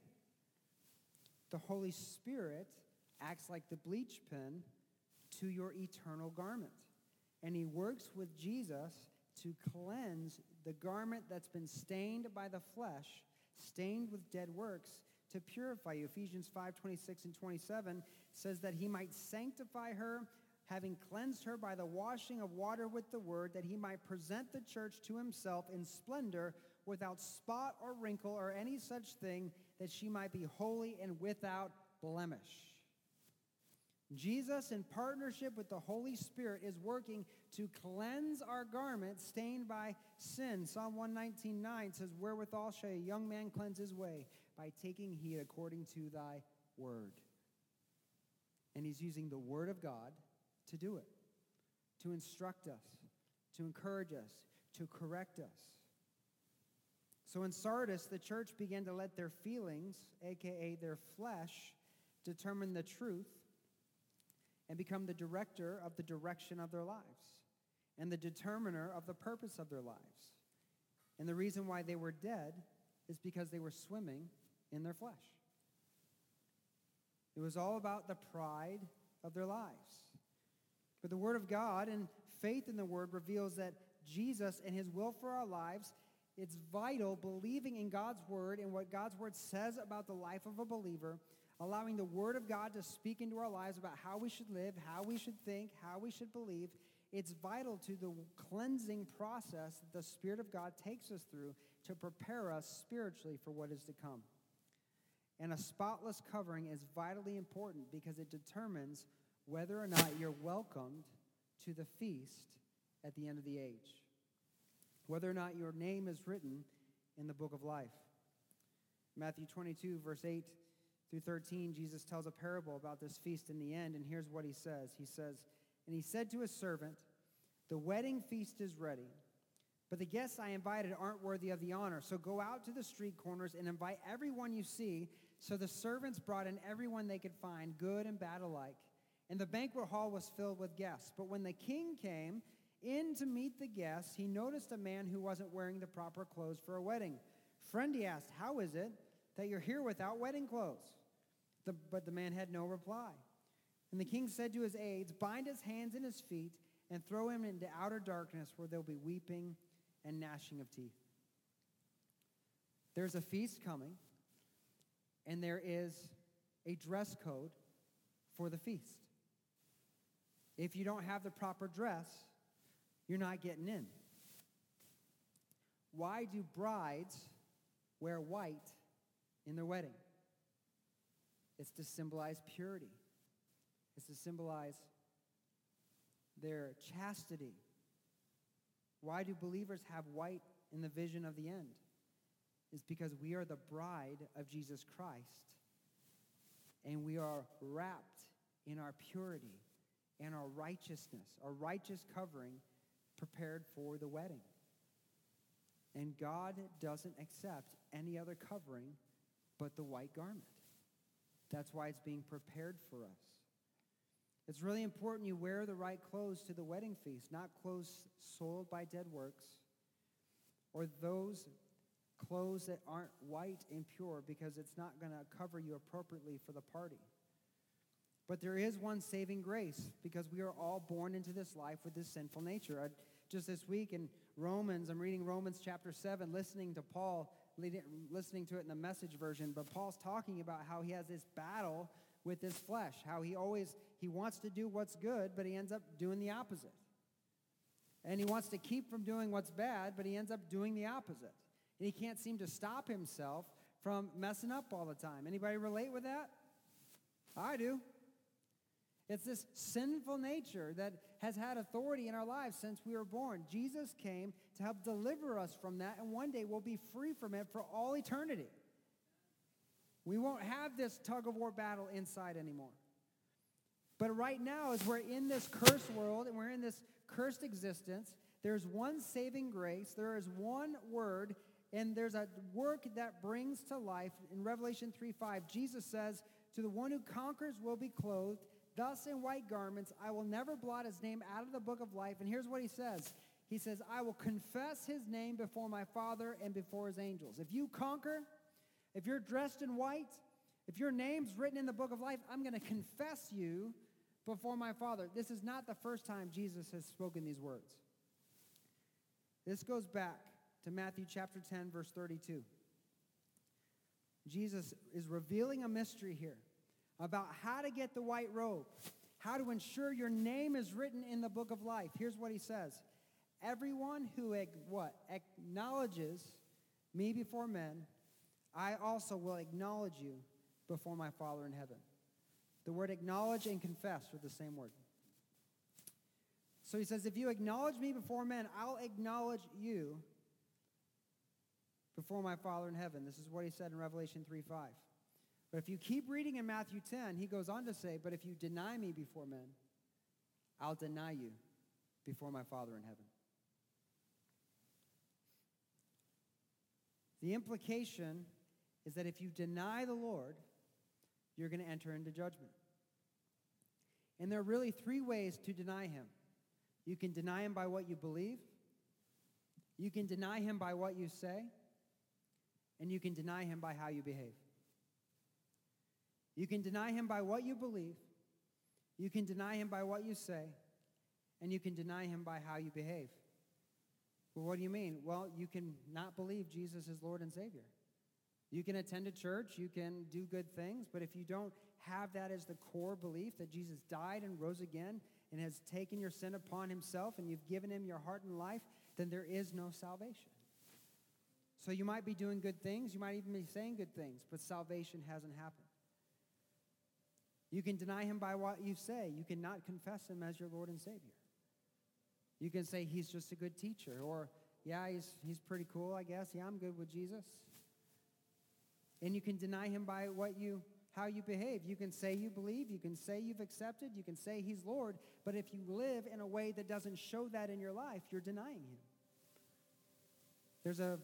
The Holy Spirit acts like the bleach pen to your eternal garment. And he works with Jesus to cleanse the garment that's been stained by the flesh, stained with dead works, to purify you. Ephesians 5 26 and 27 says that he might sanctify her, having cleansed her by the washing of water with the word, that he might present the church to himself in splendor, without spot or wrinkle or any such thing, that she might be holy and without blemish. Jesus, in partnership with the Holy Spirit, is working to cleanse our garments stained by sin. Psalm 119.9 says, Wherewithal shall a young man cleanse his way? By taking heed according to thy word. And he's using the word of God to do it, to instruct us, to encourage us, to correct us. So in Sardis, the church began to let their feelings, aka their flesh, determine the truth and become the director of the direction of their lives and the determiner of the purpose of their lives. And the reason why they were dead is because they were swimming in their flesh. It was all about the pride of their lives. But the Word of God and faith in the Word reveals that Jesus and His will for our lives, it's vital believing in God's Word and what God's Word says about the life of a believer allowing the Word of God to speak into our lives about how we should live, how we should think, how we should believe, it's vital to the cleansing process that the Spirit of God takes us through to prepare us spiritually for what is to come. And a spotless covering is vitally important because it determines whether or not you're welcomed to the feast at the end of the age, whether or not your name is written in the book of life. Matthew 22, verse 8 through 13, Jesus tells a parable about this feast in the end, and here's what he says. He says, And he said to his servant, The wedding feast is ready, but the guests I invited aren't worthy of the honor. So go out to the street corners and invite everyone you see. So the servants brought in everyone they could find, good and bad alike. And the banquet hall was filled with guests. But when the king came in to meet the guests, he noticed a man who wasn't wearing the proper clothes for a wedding. Friend, he asked, How is it that you're here without wedding clothes? The, but the man had no reply. And the king said to his aides, Bind his hands and his feet and throw him into outer darkness where there'll be weeping and gnashing of teeth. There's a feast coming, and there is a dress code for the feast. If you don't have the proper dress, you're not getting in. Why do brides wear white in their wedding? It's to symbolize purity, it's to symbolize their chastity Why do believers have white in the vision of the end? Is because we are the bride of Jesus Christ and we are wrapped in our purity and our righteousness, our righteous covering prepared for the wedding. And God doesn't accept any other covering but the white garment. That's why it's being prepared for us. It's really important you wear the right clothes to the wedding feast, not clothes soiled by dead works or those clothes that aren't white and pure because it's not going to cover you appropriately for the party. But there is one saving grace because we are all born into this life with this sinful nature. I, just this week in Romans, I'm reading Romans chapter 7, listening to Paul, listening to it in the message version, but Paul's talking about how he has this battle with his flesh, how he always he wants to do what's good, but he ends up doing the opposite. And he wants to keep from doing what's bad, but he ends up doing the opposite. And he can't seem to stop himself from messing up all the time. Anybody relate with that? I do. It's this sinful nature that has had authority in our lives since we were born. Jesus came to help deliver us from that, and one day we'll be free from it for all eternity. We won't have this tug of war battle inside anymore. But right now, as we're in this cursed world and we're in this cursed existence, there's one saving grace, there is one word, and there's a work that brings to life. In Revelation 3 5, Jesus says, To the one who conquers will be clothed Thus, in white garments, I will never blot his name out of the book of life. And here's what he says He says, I will confess his name before my Father and before his angels. If you conquer, if you're dressed in white, if your name's written in the book of life, I'm going to confess you before my Father. This is not the first time Jesus has spoken these words. This goes back to Matthew chapter 10, verse 32. Jesus is revealing a mystery here about how to get the white robe, how to ensure your name is written in the book of life. Here's what he says Everyone who what acknowledges me before men, I also will acknowledge you before my Father in heaven. The word acknowledge and confess are the same word. So he says, if you acknowledge me before men, I'll acknowledge you before my Father in heaven. This is what he said in Revelation 3 5. But if you keep reading in Matthew 10, he goes on to say, But if you deny me before men, I'll deny you before my Father in heaven. The implication is that if you deny the Lord, you're going to enter into judgment. And there are really three ways to deny him. You can deny him by what you believe, you can deny him by what you say, and you can deny him by how you behave. You can deny him by what you believe, you can deny him by what you say, and you can deny him by how you behave. Well, what do you mean? Well, you can not believe Jesus is Lord and Savior. You can attend a church, you can do good things, but if you don't have that as the core belief that Jesus died and rose again and has taken your sin upon himself and you've given him your heart and life, then there is no salvation. So you might be doing good things, you might even be saying good things, but salvation hasn't happened. You can deny him by what you say. You cannot confess him as your Lord and Savior. You can say he's just a good teacher, or yeah, he's, he's pretty cool, I guess. Yeah, I'm good with Jesus. And you can deny him by what you how you behave. You can say you believe, you can say you've accepted, you can say he's Lord, but if you live in a way that doesn't show that in your life, you're denying him. There's a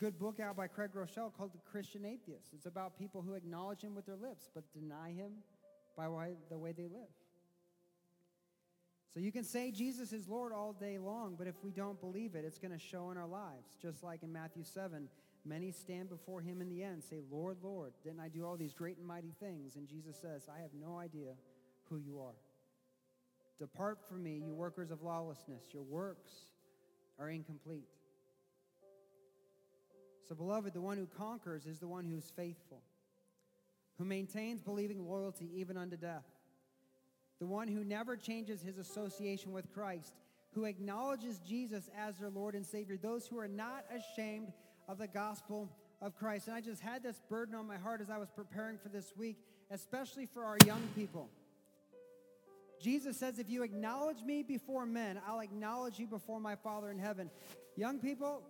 good book out by Craig Groeschel called The Christian Atheist. It's about people who acknowledge him with their lips but deny him by the way they live. So you can say Jesus is Lord all day long, but if we don't believe it, it's going to show in our lives. Just like in Matthew 7, many stand before him in the end, say, Lord, Lord, didn't I do all these great and mighty things? And Jesus says, I have no idea who you are. Depart from me, you workers of lawlessness. Your works are incomplete. So, beloved, the one who conquers is the one who is faithful, who maintains believing loyalty even unto death, the one who never changes his association with Christ, who acknowledges Jesus as their Lord and Savior, those who are not ashamed of the gospel of Christ. And I just had this burden on my heart as I was preparing for this week, especially for our young people. Jesus says, If you acknowledge me before men, I'll acknowledge you before my Father in heaven. Young people,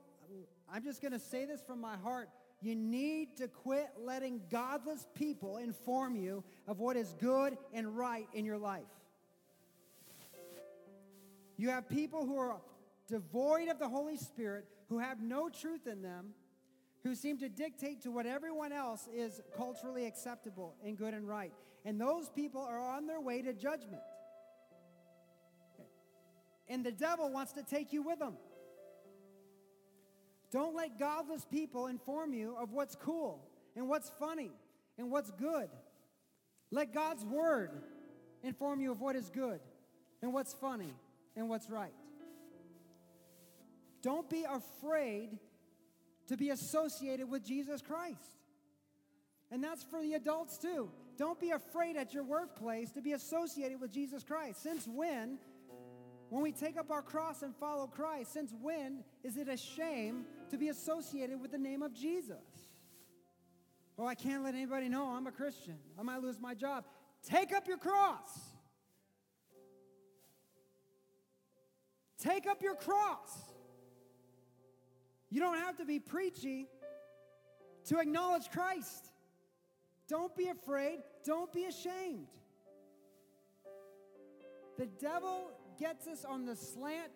I'm just going to say this from my heart. You need to quit letting godless people inform you of what is good and right in your life. You have people who are devoid of the Holy Spirit, who have no truth in them, who seem to dictate to what everyone else is culturally acceptable and good and right. And those people are on their way to judgment. And the devil wants to take you with them. Don't let godless people inform you of what's cool and what's funny and what's good. Let God's word inform you of what is good and what's funny and what's right. Don't be afraid to be associated with Jesus Christ. And that's for the adults too. Don't be afraid at your workplace to be associated with Jesus Christ. Since when, when we take up our cross and follow Christ, since when is it a shame to be associated with the name of Jesus? Oh, I can't let anybody know I'm a Christian. I might lose my job. Take up your cross. Take up your cross. You don't have to be preachy to acknowledge Christ. Don't be afraid. Don't be ashamed. The devil gets us on the slant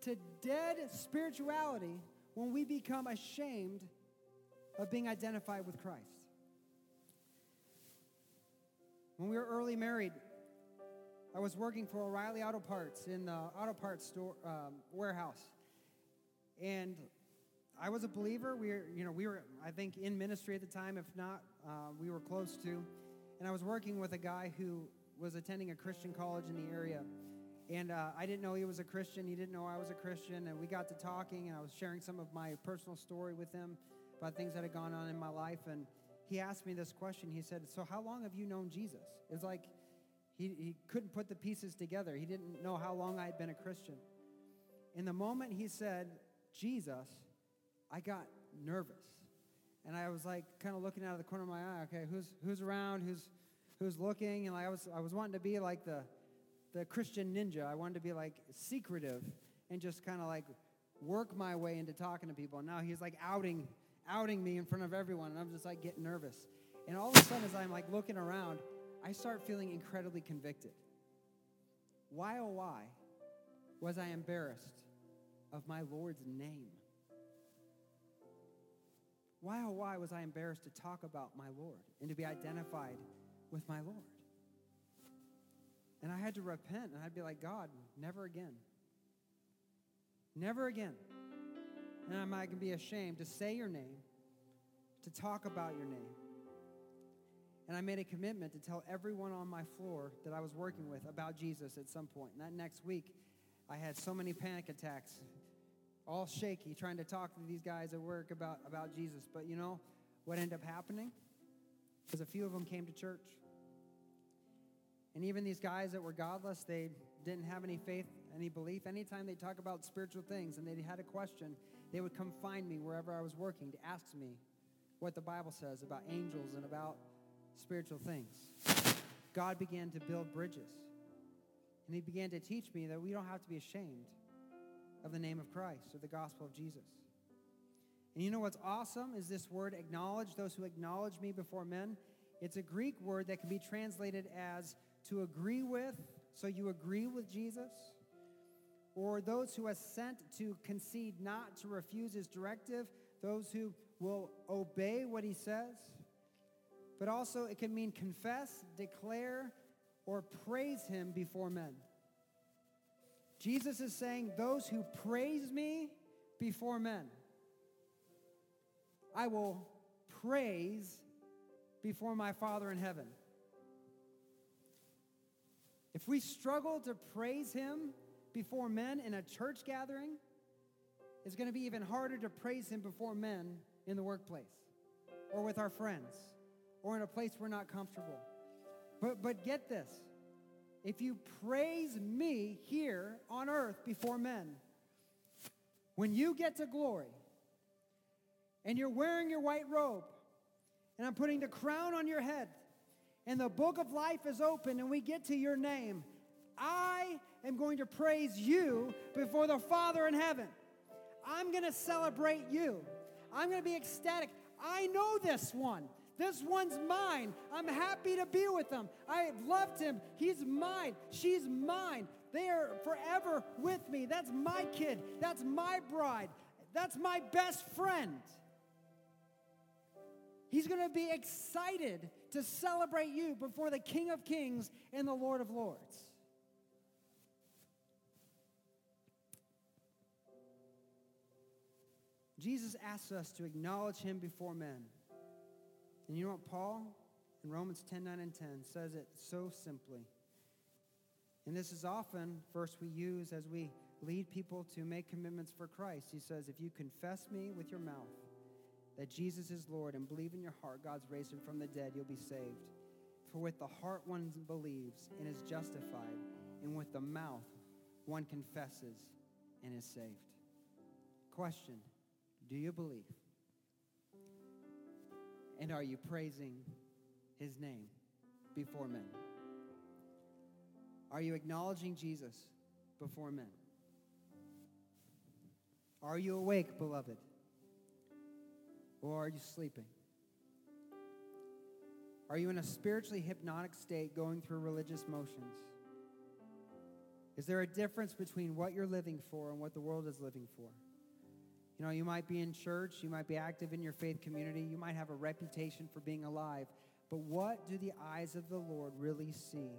to dead spirituality when we become ashamed of being identified with Christ. When we were early married, I was working for O'Reilly Auto Parts in the auto parts store um, warehouse, and I was a believer. We were, you know, we were, I think, in ministry at the time. If not, uh, we were close to. And I was working with a guy who was attending a Christian college in the area. And uh, I didn't know he was a Christian. He didn't know I was a Christian. And we got to talking, and I was sharing some of my personal story with him about things that had gone on in my life. And he asked me this question. He said, So, how long have you known Jesus? It's like he, he couldn't put the pieces together. He didn't know how long I had been a Christian. In the moment he said, Jesus, I got nervous. And I was like kind of looking out of the corner of my eye, okay, who's who's around, who's who's looking, and like I was I was wanting to be like the the Christian ninja. I wanted to be like secretive and just kind of like work my way into talking to people. And now he's like outing outing me in front of everyone, and I'm just like getting nervous. And all of a sudden, as I'm like looking around, I start feeling incredibly convicted. Why, oh, why was I embarrassed of my Lord's name? Why, oh, why was I embarrassed to talk about my Lord and to be identified with my Lord? And I had to repent, and I'd be like, God, never again. Never again. And I might be ashamed to say your name, to talk about your name. And I made a commitment to tell everyone on my floor that I was working with about Jesus at some point. And that next week, I had so many panic attacks, all shaky, trying to talk to these guys at work about, about Jesus. But you know what ended up happening? Because a few of them came to church. And even these guys that were godless, they didn't have any faith, any belief. Anytime they talk about spiritual things and they had a question, they would come find me wherever I was working to ask me what the Bible says about angels and about spiritual things. God began to build bridges. And he began to teach me that we don't have to be ashamed of the name of Christ or the gospel of Jesus. And you know what's awesome is this word acknowledge, those who acknowledge me before men. It's a Greek word that can be translated as to agree with, so you agree with Jesus, or those who assent to concede not to refuse his directive, those who will obey what he says. But also, it can mean confess, declare, or praise him before men. Jesus is saying, Those who praise me before men, I will praise before my Father in heaven. If we struggle to praise Him before men in a church gathering, it's going to be even harder to praise Him before men in the workplace or with our friends or in a place we're not comfortable. But, but get this if you praise me here on earth before men, when you get to glory and you're wearing your white robe and I'm putting the crown on your head and the book of life is open and we get to your name, I am going to praise you before the Father in heaven. I'm going to celebrate you. I'm going to be ecstatic. I know this one. This one's mine. I'm happy to be with them. I loved him. He's mine. She's mine. They are forever with me. That's my kid. That's my bride. That's my best friend. He's going to be excited to celebrate you before the King of Kings and the Lord of Lords. Jesus asks us to acknowledge him before men. And you know what Paul in Romans 10 9 and 10 says it so simply. And this is often first we use as we lead people to make commitments for Christ. He says, If you confess me with your mouth that Jesus is Lord and believe in your heart God's raised him from the dead, you'll be saved. For with the heart one believes and is justified, and with the mouth one confesses and is saved. Question Do you believe? And are you praising his name before men? Are you acknowledging Jesus before men? Are you awake, beloved? Or are you sleeping? Are you in a spiritually hypnotic state going through religious motions? Is there a difference between what you're living for and what the world is living for? You know, you might be in church, you might be active in your faith community, you might have a reputation for being alive, but what do the eyes of the Lord really see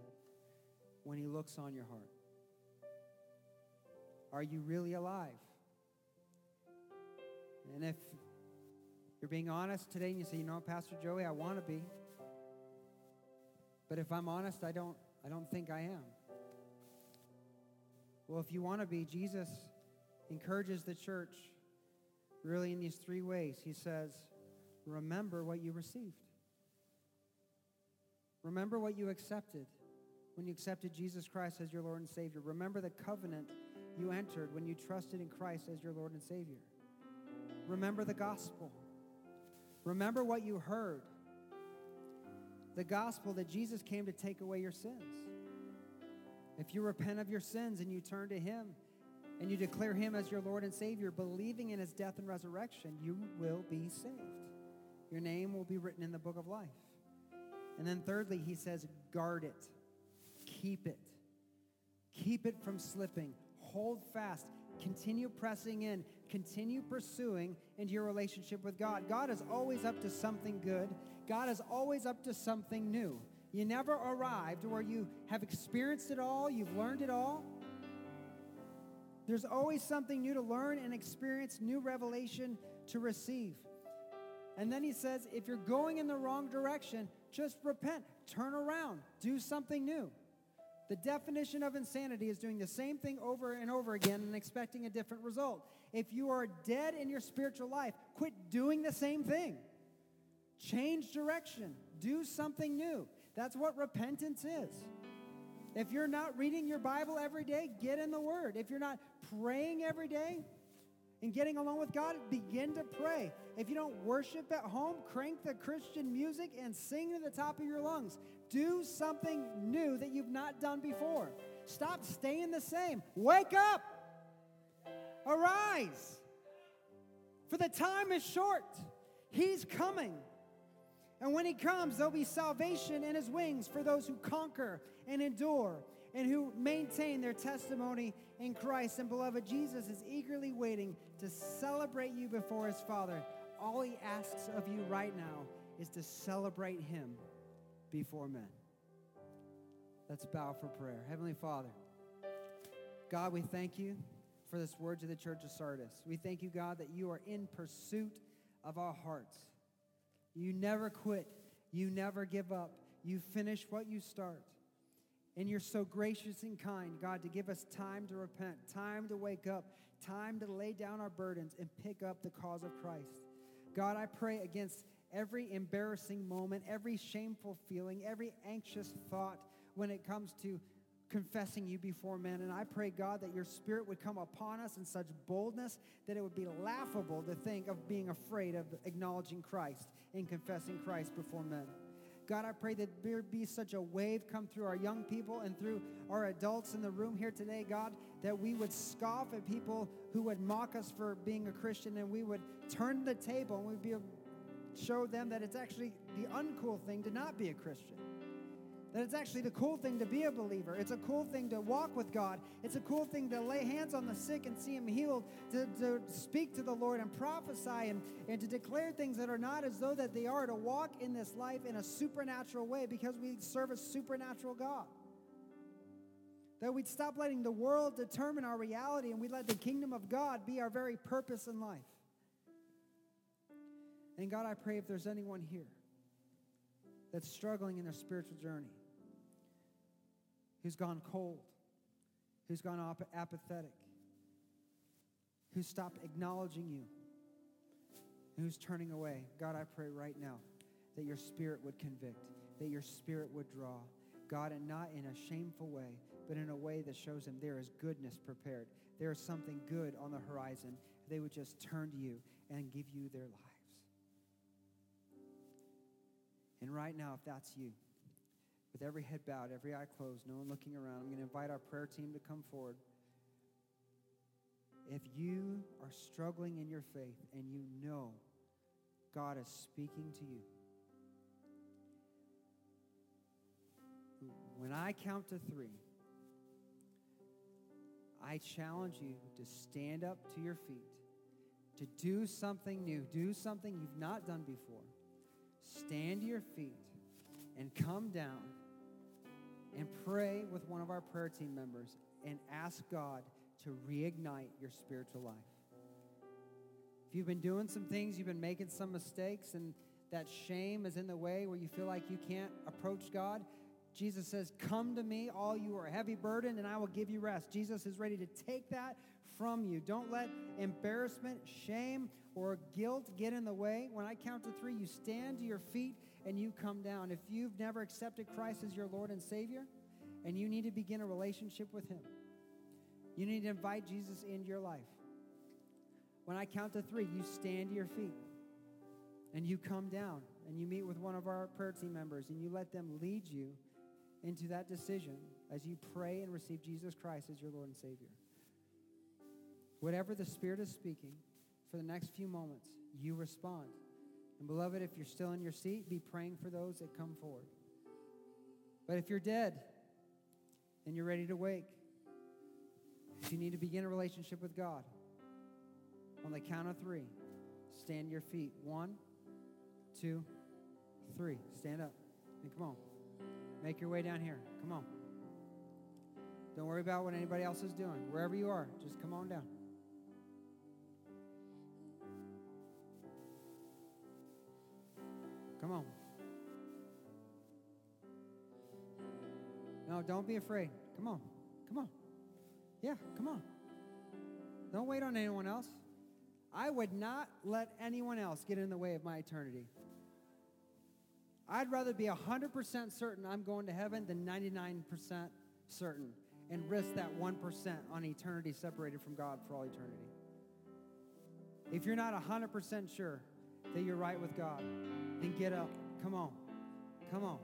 when He looks on your heart? Are you really alive? And if you're being honest today and you say, you know, Pastor Joey, I want to be. But if I'm honest, I don't, I don't think I am. Well, if you want to be, Jesus encourages the church really in these three ways. He says, remember what you received. Remember what you accepted when you accepted Jesus Christ as your Lord and Savior. Remember the covenant you entered when you trusted in Christ as your Lord and Savior. Remember the gospel. Remember what you heard the gospel that Jesus came to take away your sins. If you repent of your sins and you turn to Him and you declare Him as your Lord and Savior, believing in His death and resurrection, you will be saved. Your name will be written in the book of life. And then, thirdly, He says, guard it, keep it, keep it from slipping, hold fast, continue pressing in, continue pursuing into your relationship with God. God is always up to something good, God is always up to something new. You never arrived where you have experienced it all, you've learned it all. There's always something new to learn and experience, new revelation to receive. And then he says, if you're going in the wrong direction, just repent, turn around, do something new. The definition of insanity is doing the same thing over and over again and expecting a different result. If you are dead in your spiritual life, quit doing the same thing. Change direction, do something new. That's what repentance is. If you're not reading your Bible every day, get in the Word. If you're not praying every day and getting along with God, begin to pray. If you don't worship at home, crank the Christian music and sing to the top of your lungs. Do something new that you've not done before. Stop staying the same. Wake up. Arise. For the time is short. He's coming. And when he comes, there'll be salvation in his wings for those who conquer and endure and who maintain their testimony in Christ. And beloved, Jesus is eagerly waiting to celebrate you before his Father. All he asks of you right now is to celebrate him before men. Let's bow for prayer. Heavenly Father, God, we thank you for this word to the church of Sardis. We thank you, God, that you are in pursuit of our hearts. You never quit, you never give up, you finish what you start. And you're so gracious and kind, God, to give us time to repent, time to wake up, time to lay down our burdens and pick up the cause of Christ. God, I pray against every embarrassing moment, every shameful feeling, every anxious thought when it comes to confessing you before men. And I pray, God, that your spirit would come upon us in such boldness that it would be laughable to think of being afraid of acknowledging Christ and confessing Christ before men. God, I pray that there be such a wave come through our young people and through our adults in the room here today, God, that we would scoff at people who would mock us for being a Christian and we would turn the table and we'd be show them that it's actually the uncool thing to not be a Christian. That it's actually the cool thing to be a believer. It's a cool thing to walk with God. It's a cool thing to lay hands on the sick and see them healed, to, to speak to the Lord and prophesy and, and to declare things that are not as though that they are, to walk in this life in a supernatural way because we serve a supernatural God. That we'd stop letting the world determine our reality and we'd let the kingdom of God be our very purpose in life. And God, I pray if there's anyone here that's struggling in their spiritual journey, who's gone cold, who's gone ap- apathetic, who's stopped acknowledging you, who's turning away, God, I pray right now that your spirit would convict, that your spirit would draw. God, and not in a shameful way, but in a way that shows them there is goodness prepared. There is something good on the horizon. They would just turn to you and give you their lives. And right now, if that's you, with every head bowed, every eye closed, no one looking around, I'm going to invite our prayer team to come forward. If you are struggling in your faith and you know God is speaking to you, when I count to three, I challenge you to stand up to your feet, to do something new, do something you've not done before stand to your feet and come down and pray with one of our prayer team members and ask God to reignite your spiritual life. If you've been doing some things, you've been making some mistakes, and that shame is in the way where you feel like you can't approach God, Jesus says, Come to me, all you are heavy burdened, and I will give you rest. Jesus is ready to take that from you. Don't let embarrassment, shame, or guilt get in the way. When I count to three, you stand to your feet and you come down. If you've never accepted Christ as your Lord and Savior, and you need to begin a relationship with Him, you need to invite Jesus into your life. When I count to three, you stand to your feet and you come down and you meet with one of our prayer team members and you let them lead you into that decision as you pray and receive Jesus Christ as your Lord and Savior. Whatever the Spirit is speaking for the next few moments, you respond. And beloved, if you're still in your seat, be praying for those that come forward. But if you're dead and you're ready to wake, if you need to begin a relationship with God, on the count of three, stand your feet. One, two, three. Stand up. And come on. Make your way down here. Come on. Don't worry about what anybody else is doing. Wherever you are, just come on down. Come on. No, don't be afraid. Come on. Come on. Yeah, come on. Don't wait on anyone else. I would not let anyone else get in the way of my eternity. I'd rather be 100% certain I'm going to heaven than 99% certain and risk that 1% on eternity separated from God for all eternity. If you're not 100% sure that you're right with God, then get up. Come on. Come on.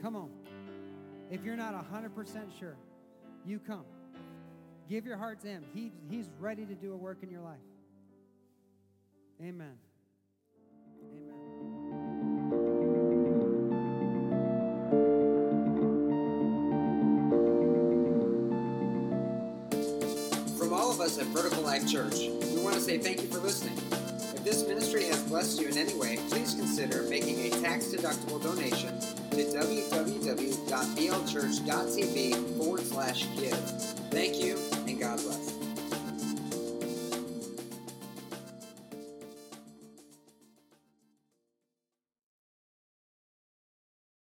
Come on. If you're not 100% sure, you come. Give your heart to Him. He, he's ready to do a work in your life. Amen. Amen. From all of us at Vertical Life Church, we want to say thank you for listening. If this ministry has blessed you in any way, please consider making a tax-deductible donation to www.vlchurch.tv forward slash give. Thank you